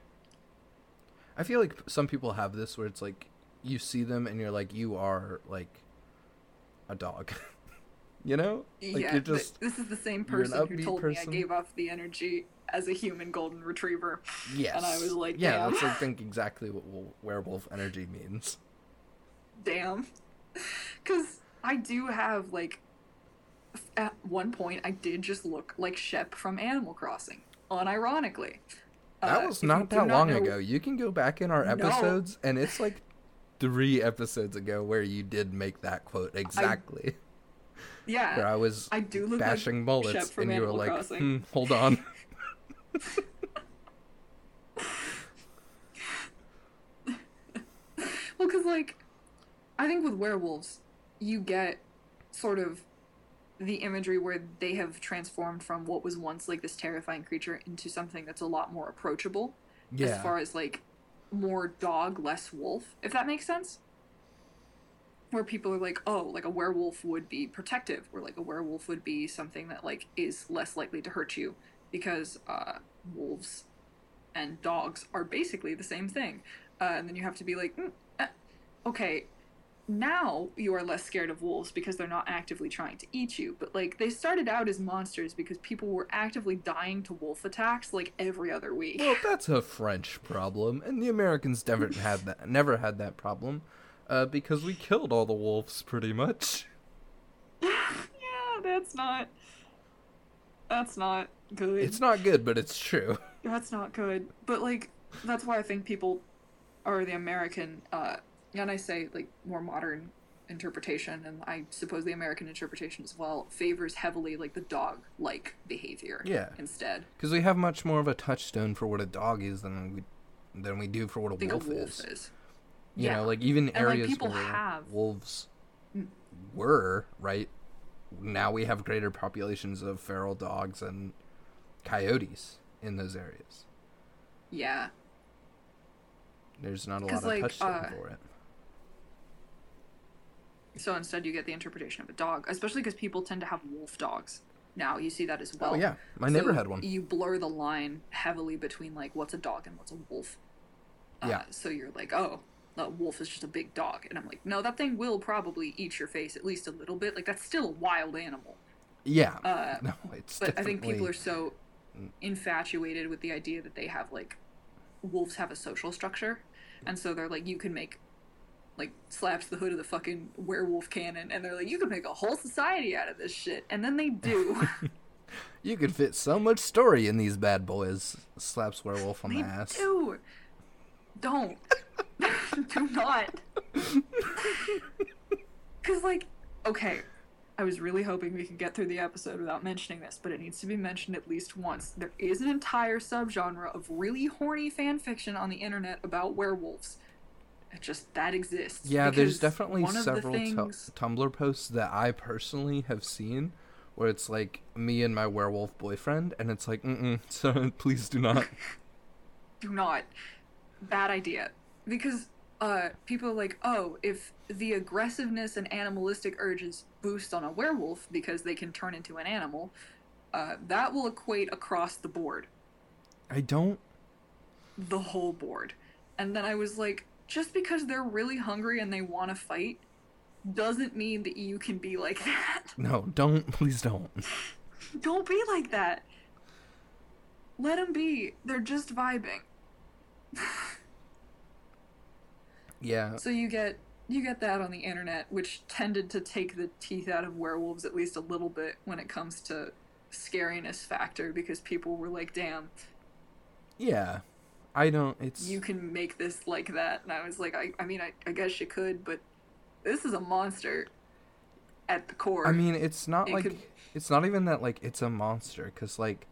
I feel like some people have this where it's like you see them and you're like you are like a dog. You know? Like yeah, you're just this is the same person who told me I gave off the energy as a human golden retriever. yes. and I was like, yeah, damn. that's I think exactly what werewolf energy means. Damn. Because I do have, like, at one point, I did just look like Shep from Animal Crossing, unironically. That Uh, was if you not that long know- ago. You can go back in our No. episodes, and it's like three episodes ago where you did make that quote exactly. Where Yeah, I was I do look bashing like bullets, Shep from and you were Animal like, hmm, "Hold on." Well, because, like, I think with werewolves, you get sort of the imagery where they have transformed from what was once, like, this terrifying creature into something that's a lot more approachable. yeah. As far as, like, more dog, less wolf, if that makes sense. Where people are like, oh, like a werewolf would be protective, or like a werewolf would be something that, like, is less likely to hurt you because uh, wolves and dogs are basically the same thing. Uh, and then you have to be like, mm, uh, okay, now you are less scared of wolves because they're not actively trying to eat you. But like they started out as monsters because people were actively dying to wolf attacks like every other week. Well, that's a French problem, and the Americans never had that. Never had that problem, uh, because we killed all the wolves pretty much. yeah, that's not. That's not good. It's not good, but it's true. That's not good. But like, that's why I think people, or the American, uh, and I say like more modern interpretation, and I suppose the American interpretation as well favors heavily like the dog-like behavior. Yeah. Instead, Because we have much more of a touchstone for what a dog is than we than we do for what a wolf, a wolf is. is. You yeah. know, like even like, areas people where have- wolves Mm. were right. Now we have greater populations of feral dogs and coyotes in those areas. yeah. There's not a lot of like, touchstone uh, for it. So instead, you get the interpretation of a dog, especially because people tend to have wolf dogs. Now you see that as well. oh yeah, my neighbor had one. You blur the line heavily between like what's a dog and what's a wolf. Uh, Yeah. So you're like, oh, a wolf is just a big dog, and I'm like, no, that thing will probably eat your face at least a little bit. Like that's still a wild animal. Yeah. Uh, no, it's but I think people are so Mm. infatuated with the idea that they have like wolves have a social structure, and so they're like, you can make like slaps the hood of the fucking werewolf canon, and they're like, you can make a whole society out of this shit, and then they do. You could fit so much story in these bad boys. Slaps werewolf on They the ass. do. Don't. do not. Because, like, okay, I was really hoping we could get through the episode without mentioning this, but it needs to be mentioned at least once. There is an entire subgenre of really horny fan fiction on the internet about werewolves. It just that exists. Yeah, there's definitely the several tu- things- Tumblr posts that I personally have seen where it's like me and my werewolf boyfriend, and it's like, mm mm so please do not. do not bad idea because uh people are like oh if the aggressiveness and animalistic urges boost on a werewolf because they can turn into an animal uh that will equate across the board I don't. the whole board and then i was like just because they're really hungry and they want to fight doesn't mean that you can be like that No, don't. Please don't. don't be like that let them be they're just vibing Yeah. So you get you get that on the internet, which tended to take the teeth out of werewolves at least a little bit when it comes to scariness factor because people were like, "Damn, Yeah. I don't. It's. you can make this like that," and I was like, "I, I mean, I, I guess you could, but this is a monster at the core." I mean, it's not it like. could- It's not even that, like, it's a monster, because, like,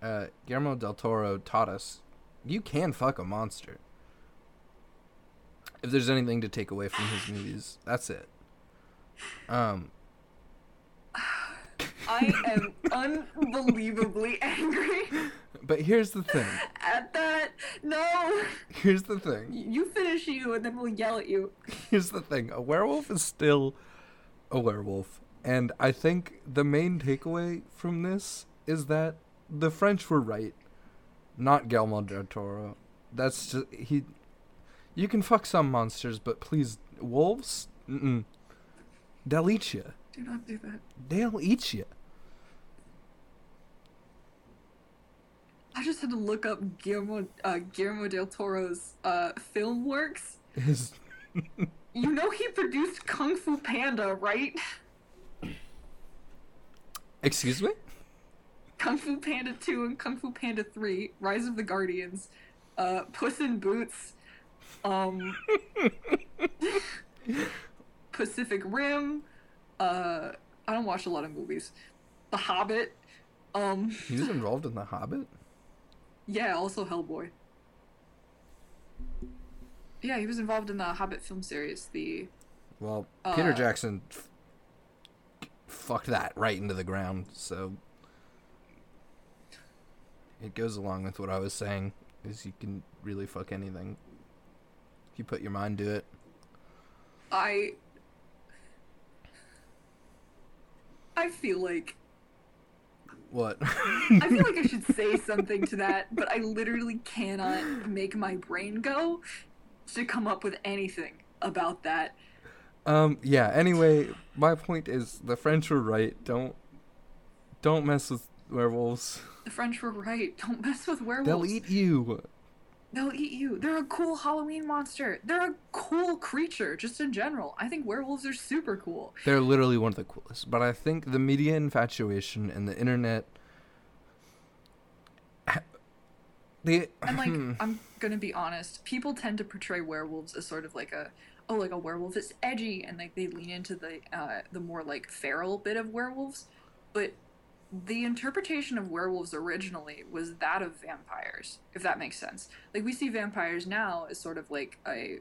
uh, Guillermo del Toro taught us you can fuck a monster. If there's anything to take away from his movies, that's it. Um, I am unbelievably angry but here's the thing. at that. No, Here's the thing. you finish you, and then we'll yell at you. Here's the thing. A werewolf is still a werewolf. And I think the main takeaway from this is that the French were right, not Guillermo del Toro. That's just he. You can fuck some monsters, but please, wolves, mm-mm. they'll eat you. Do not do that. They'll eat you. I just had to look up Guillermo uh, Guillermo del Toro's uh, film works. His You know he produced Kung Fu Panda, right? Excuse me? Kung Fu Panda 2 and Kung Fu Panda 3, Rise of the Guardians, uh, Puss in Boots, um, Pacific Rim, uh, I don't watch a lot of movies. The Hobbit, um, He was involved in The Hobbit? yeah, also Hellboy. Yeah, he was involved in the Hobbit film series, the Well, Peter Uh, Jackson f- fucked that right into the ground, so it goes along with what I was saying is you can really fuck anything if you put your mind to it. I I feel like What? I feel like I should say something to that, but I literally cannot make my brain go to come up with anything about that. um yeah, anyway, my point is the French were right. Don't don't mess with werewolves. The French were right. Don't mess with werewolves. They'll eat you. They'll eat you. They're a cool Halloween monster. They're a cool creature, just in general. I think werewolves are super cool. They're literally one of the coolest. But I think the media infatuation and the internet. The, And like, I'm gonna be honest, people tend to portray werewolves as sort of like a oh, like a werewolf is edgy, and like they lean into the uh, the more like feral bit of werewolves. But the interpretation of werewolves originally was that of vampires, if that makes sense. Like we see vampires now as sort of like a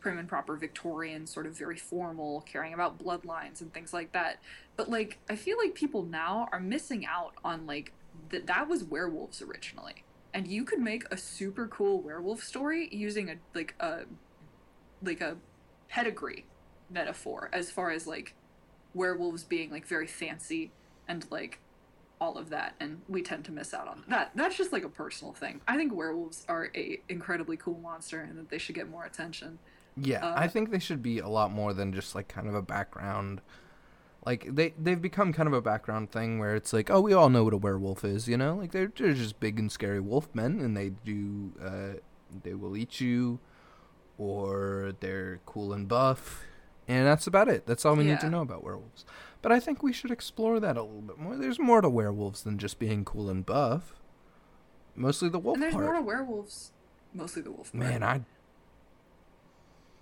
prim and proper Victorian, sort of very formal, caring about bloodlines and things like that. But like, I feel like people now are missing out on like that. That was werewolves originally and you could make a super cool werewolf story using a like a like a pedigree metaphor as far as like werewolves being like very fancy and like all of that and we tend to miss out on that that's just like a personal thing i think werewolves are a incredibly cool monster and that they should get more attention Yeah, Uh, I think they should be a lot more than just like kind of a background. Like they they've become kind of a background thing where it's like, oh, we all know what a werewolf is, you know? Like they're they're just big and scary wolf men, and they do uh, they will eat you, or they're cool and buff, and that's about it. That's all we need to know about werewolves. But I think we should explore that a little bit more. There's more to werewolves than just being cool and buff. Mostly the wolf and there's part. more to werewolves mostly the wolf part. Man, I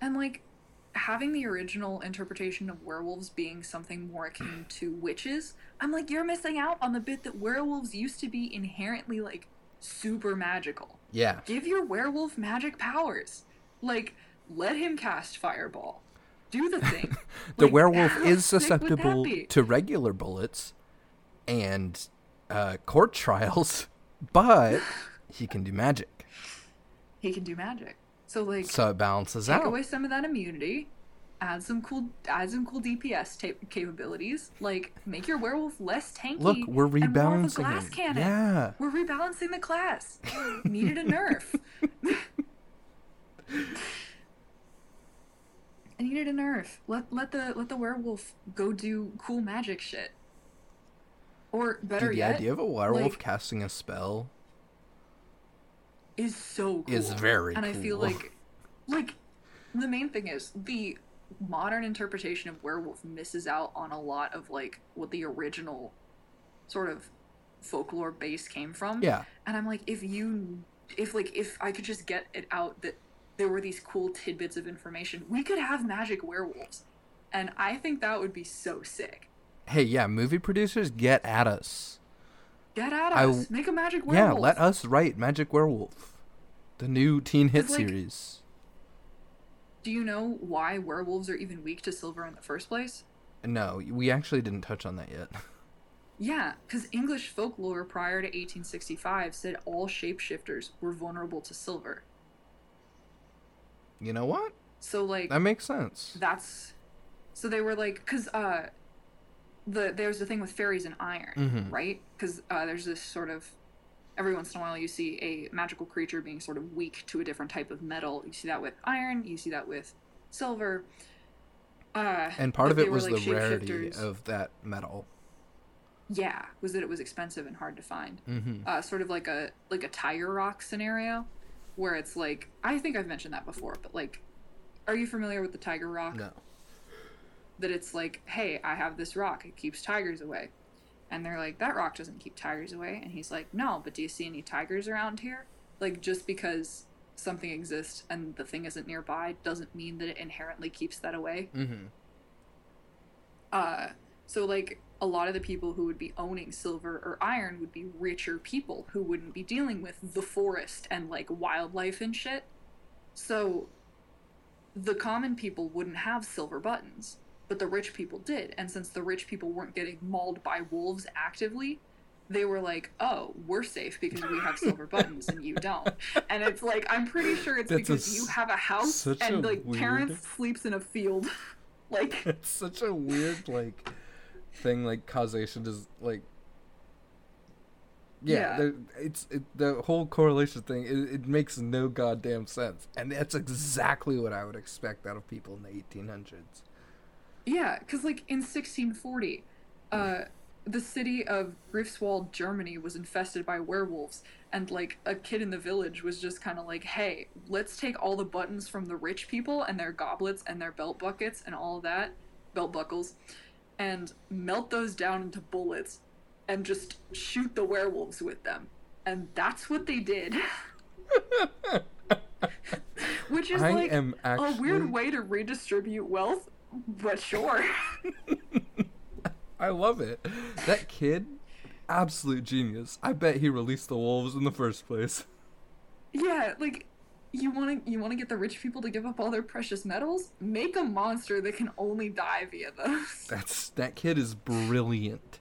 And like having the original interpretation of werewolves being something more akin to witches, I'm like, you're missing out on the bit that werewolves used to be inherently like super magical. yeah. Give your werewolf magic powers. Like, let him cast fireball. Do the thing. the Like, werewolf is sick would that susceptible to regular bullets and uh, court trials, but he can do magic, he can do magic. So like so it balances take out. Take away some of that immunity, add some cool add some cool DPS ta- capabilities, like make your werewolf less tanky. Look, we're and more of a rebalancing glass cannon. Yeah, We're rebalancing the class. Needed a nerf. I needed a nerf. Let let the let the werewolf go do cool magic shit. Or better Dude, the yet, idea of a werewolf like- casting a spell is so cool. is very and I feel like like the main thing is the modern interpretation of werewolf misses out on a lot of like what the original sort of folklore base came from. yeah, And I'm like, if you, if like, if I could just get it out that there were these cool tidbits of information, we could have magic werewolves. And I think that would be so sick. hey, yeah, movie producers get at us. Get at I us. Make a magic werewolf. Yeah, let us write Magic Werewolf, the new teen hit like- series. Do you know why werewolves are even weak to silver in the first place? No, we actually didn't touch on that yet. Yeah, because English folklore prior to 1865 said all shapeshifters were vulnerable to silver. You know what? So, like, That makes sense. that's. So they were like, because uh, the there's the thing with fairies and iron, Mhm. right? Because uh, there's this sort of. Every once in a while, you see a magical creature being sort of weak to a different type of metal. You see that with iron, you see that with silver. Uh, And part of it was like, the rarity of that metal. yeah was that it was expensive and hard to find Mm-hmm. uh, sort of like a like a tiger rock scenario where it's like i think i've mentioned that before but like are you familiar with the tiger rock? No. that it's like hey i have this rock it keeps tigers away. And they're like that rock doesn't keep tigers away. And he's like no but do you see any tigers around here? Like just because something exists and the thing isn't nearby doesn't mean that it inherently keeps that away. Mm-hmm. uh, so like a lot of the people who would be owning silver or iron would be richer people who wouldn't be dealing with the forest and like wildlife and shit. So the common people wouldn't have silver buttons, but the rich people did. And since the rich people weren't getting mauled by wolves actively, they were like, "Oh, we're safe because we have silver buttons and you don't." And it's like I'm pretty sure it's That's a because you have a house and a like weird- Terrence sleeps in a field. like It's such a weird like thing. Like causation is like. Yeah, Yeah. it's it, the whole correlation thing. It, it makes no goddamn sense, and that's exactly what I would expect out of people in the 1800s. Yeah, because like in 1640, uh, the city of Greifswald, Germany, was infested by werewolves, and like a kid in the village was just kind of like, "Hey, let's take all the buttons from the rich people and their goblets and their belt buckets and all that, belt buckles, and melt those down into bullets, and just shoot the werewolves with them." And that's what they did. Which is I like actually a weird way to redistribute wealth, but sure. I love it. That kid, absolute genius. I bet he released the wolves in the first place. yeah, like you want to you want to get the rich people to give up all their precious metals? Make a monster that can only die via those. That's that kid is brilliant.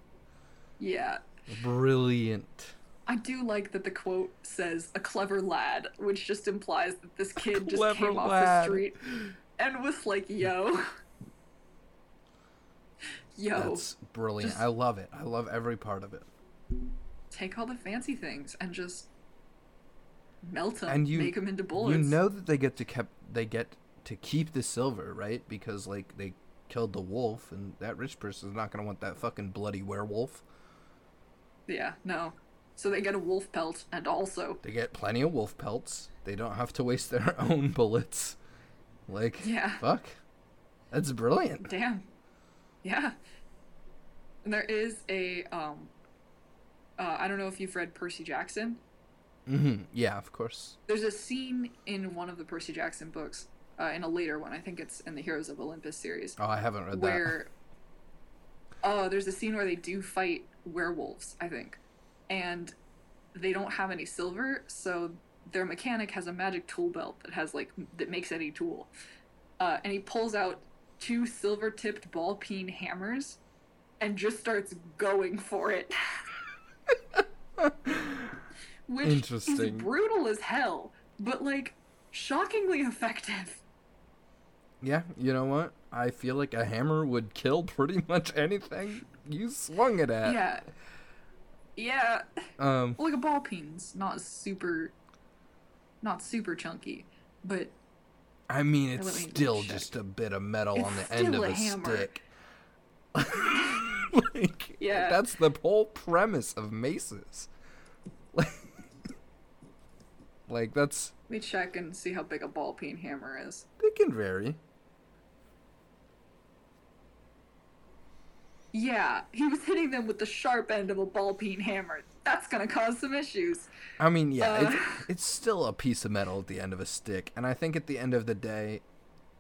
yeah. Brilliant. I do like that the quote says a clever lad, which just implies that this kid just came off the street and was like, "Yo, yo, That's brilliant. I love it. I love every part of it. take all the fancy things and just melt them, And you- make them into bullets." You know that they get to kept they get to keep the silver, right? Because like they killed the wolf, and that rich person's not gonna want that fucking bloody werewolf. Yeah, no. So they get a wolf pelt and also They get plenty of wolf pelts. They don't have to waste their own bullets. Like, Yeah. fuck. That's brilliant. Damn. Yeah. And there is a um uh, I don't know if you've read Percy Jackson. Hmm Yeah, of course. There's a scene in one of the Percy Jackson books, uh, in a later one, I think it's in the Heroes of Olympus series, Oh, I haven't read that. where oh, there's a scene where they do fight werewolves, I think. And they don't have any silver, so their mechanic has a magic tool belt that has like that makes any tool. Uh, and he pulls out two silver tipped ball peen hammers and just starts going for it. Which is Interesting. brutal as hell, but like shockingly effective. Yeah, you know what? I feel like a hammer would kill pretty much anything you swung it at. Yeah. Yeah. Um, like a ball peen's not super not super chunky, but I mean, it's still check. just a bit of metal It's on the end of a a, stick. like, Yeah. that's the whole premise of maces. Like, that's let me check and see how big a ball peen hammer is. they can vary. Yeah, he was hitting them with the sharp end of a ball peen hammer. That's gonna cause some issues. I mean, yeah, Uh. it's, it's still a piece of metal at the end of a stick, and I think at the end of the day,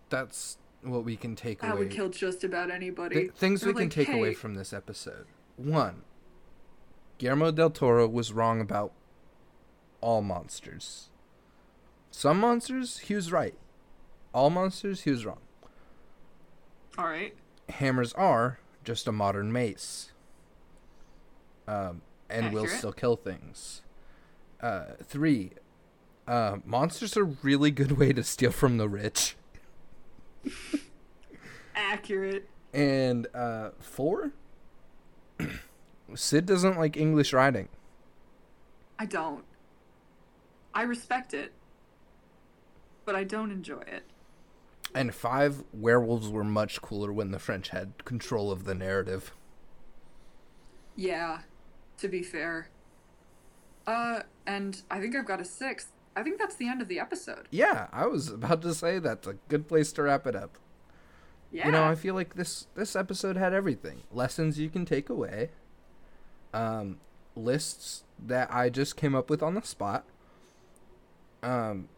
that's what we can take That away. would kill just about anybody. Th- things They're we can like, take away from this episode. One, Guillermo del Toro was wrong about all monsters. Some monsters, he was right. All monsters, he was wrong. All right. Hammers are just a modern mace. Um, and will still kill things. Uh, three, uh, monsters are a really good way to steal from the rich. Accurate. And uh, four, Sid doesn't like English writing. I don't. I respect it, but I don't enjoy it. And five, werewolves were much cooler when the French had control of the narrative. Yeah, to be fair. Uh, and I think I've got a sixth. I think that's the end of the episode. Yeah, I was about to say that's a good place to wrap it up. Yeah. You know, I feel like this this episode had everything. Lessons you can take away. Um lists that I just came up with on the spot. Um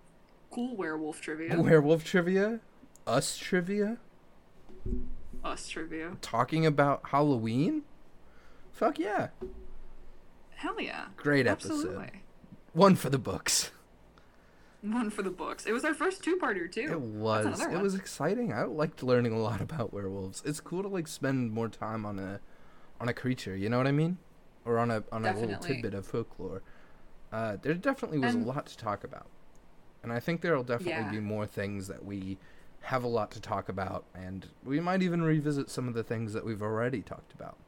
cool werewolf trivia. werewolf trivia, us trivia, Us trivia. talking about Halloween. Fuck yeah. Hell yeah. Great episode. Absolutely. One for the books. One for the books. It was our first two-parter too. It was. It was exciting. I liked learning a lot about werewolves. It's cool to like spend more time on a on a creature, you know what I mean? Or on a on a little tidbit of folklore. Uh there definitely was And- a lot to talk about. And I think there'll definitely Yeah. be more things that we have a lot to talk about and we might even revisit some of the things that we've already talked about.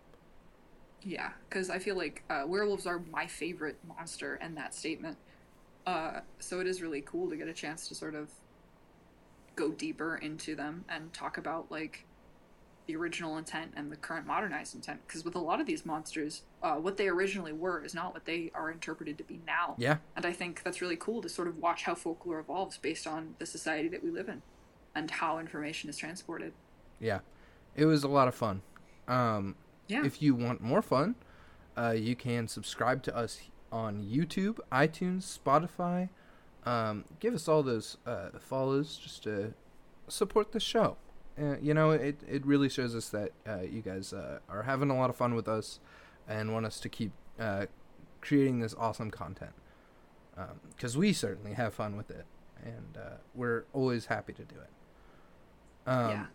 Yeah, because I feel like uh, werewolves are my favorite monster in that statement. Uh, so it is really cool to get a chance to sort of go deeper into them and talk about like the original intent and the current modernized intent. Because with a lot of these monsters, uh, what they originally were is not what they are interpreted to be now. Yeah. And I think that's really cool to sort of watch how folklore evolves based on the society that we live in and how information is transported. Yeah. It was a lot of fun. Um Yeah. If you want more fun, uh, you can subscribe to us on YouTube, iTunes, Spotify. Um, give us all those uh, follows just to support the show. Uh, you know, it, it really shows us that uh, you guys uh, are having a lot of fun with us and want us to keep uh, creating this awesome content. Because we certainly have fun with it, and uh, we're always happy to do it. Um, yeah.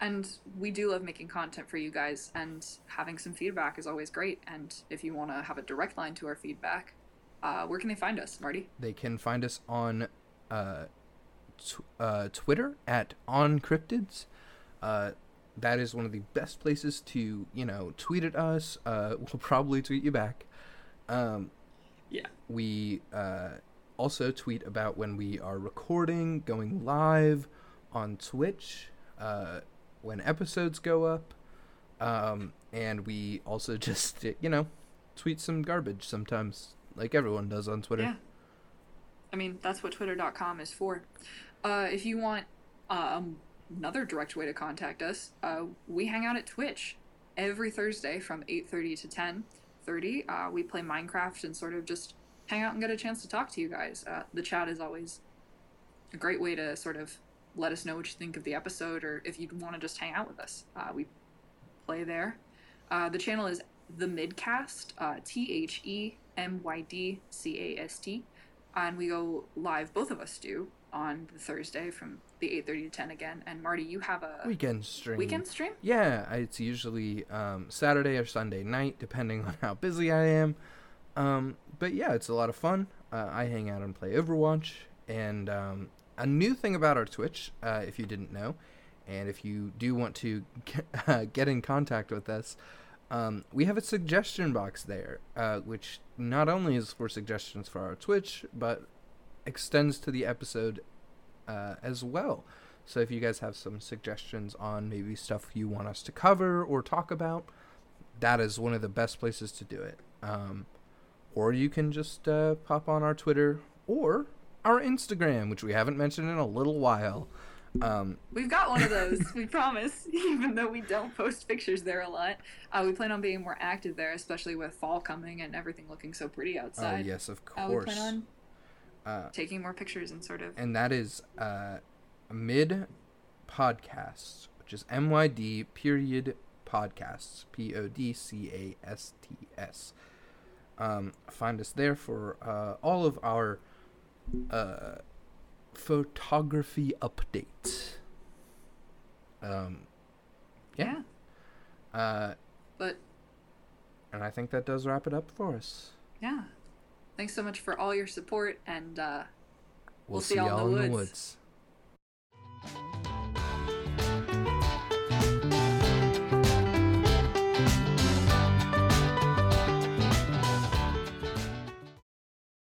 And we do love making content for you guys, and having some feedback is always great. And if you want to have a direct line to our feedback, uh, where can they find us, Marty? They can find us on uh, uh, Twitter at OnCryptids. Uh, that is one of the best places to, you know, tweet at us. Uh, we'll probably tweet you back. Um, Yeah. we uh, also tweet about when we are recording, going live on Twitch, uh, when episodes go up. Um, and we also just, you know, tweet some garbage sometimes, like everyone does on Twitter. Yeah. I mean, that's what Twitter.com is for. Uh, if you want um, another direct way to contact us, uh, we hang out at Twitch every Thursday from 8.30 to 10.30. Uh, we play Minecraft and sort of just hang out and get a chance to talk to you guys. Uh, the chat is always a great way to sort of let us know what you think of the episode or if you'd want to just hang out with us. Uh, we play there. Uh, the channel is the Mydcast, uh, T H E M Y D C A S T, and we go live. Both of us do on the Thursday from the eight thirty to ten again. And Marty, you have a Weekend stream. weekend stream. Yeah, it's usually um, Saturday or Sunday night, depending on how busy I am. Um, but yeah, it's a lot of fun. Uh, I hang out and play Overwatch. And um, a new thing about our Twitch, uh, if you didn't know, and if you do want to get, uh, get in contact with us, um, we have a suggestion box there, uh, which not only is for suggestions for our Twitch, but extends to the episode uh, as well. So if you guys have some suggestions on maybe stuff you want us to cover or talk about, that is one of the best places to do it. Um, or you can just uh, pop on our Twitter or our Instagram, which we haven't mentioned in a little while. Um, We've got one of those, we promise, even though we don't post pictures there a lot. Uh, we plan on being more active there, especially with fall coming and everything looking so pretty oh outside. yes, of Uh, we course. plan on Uh, taking more pictures and sort of. and that is uh, mid podcasts, which is M Y D period podcasts, P O D C A S T S. Um, find us there for uh, all of our uh, photography updates. Um, yeah. Uh, But and I think that does wrap it up for us. yeah. Thanks so much for all your support, and uh, we'll, we'll see y'all in the woods. In the woods.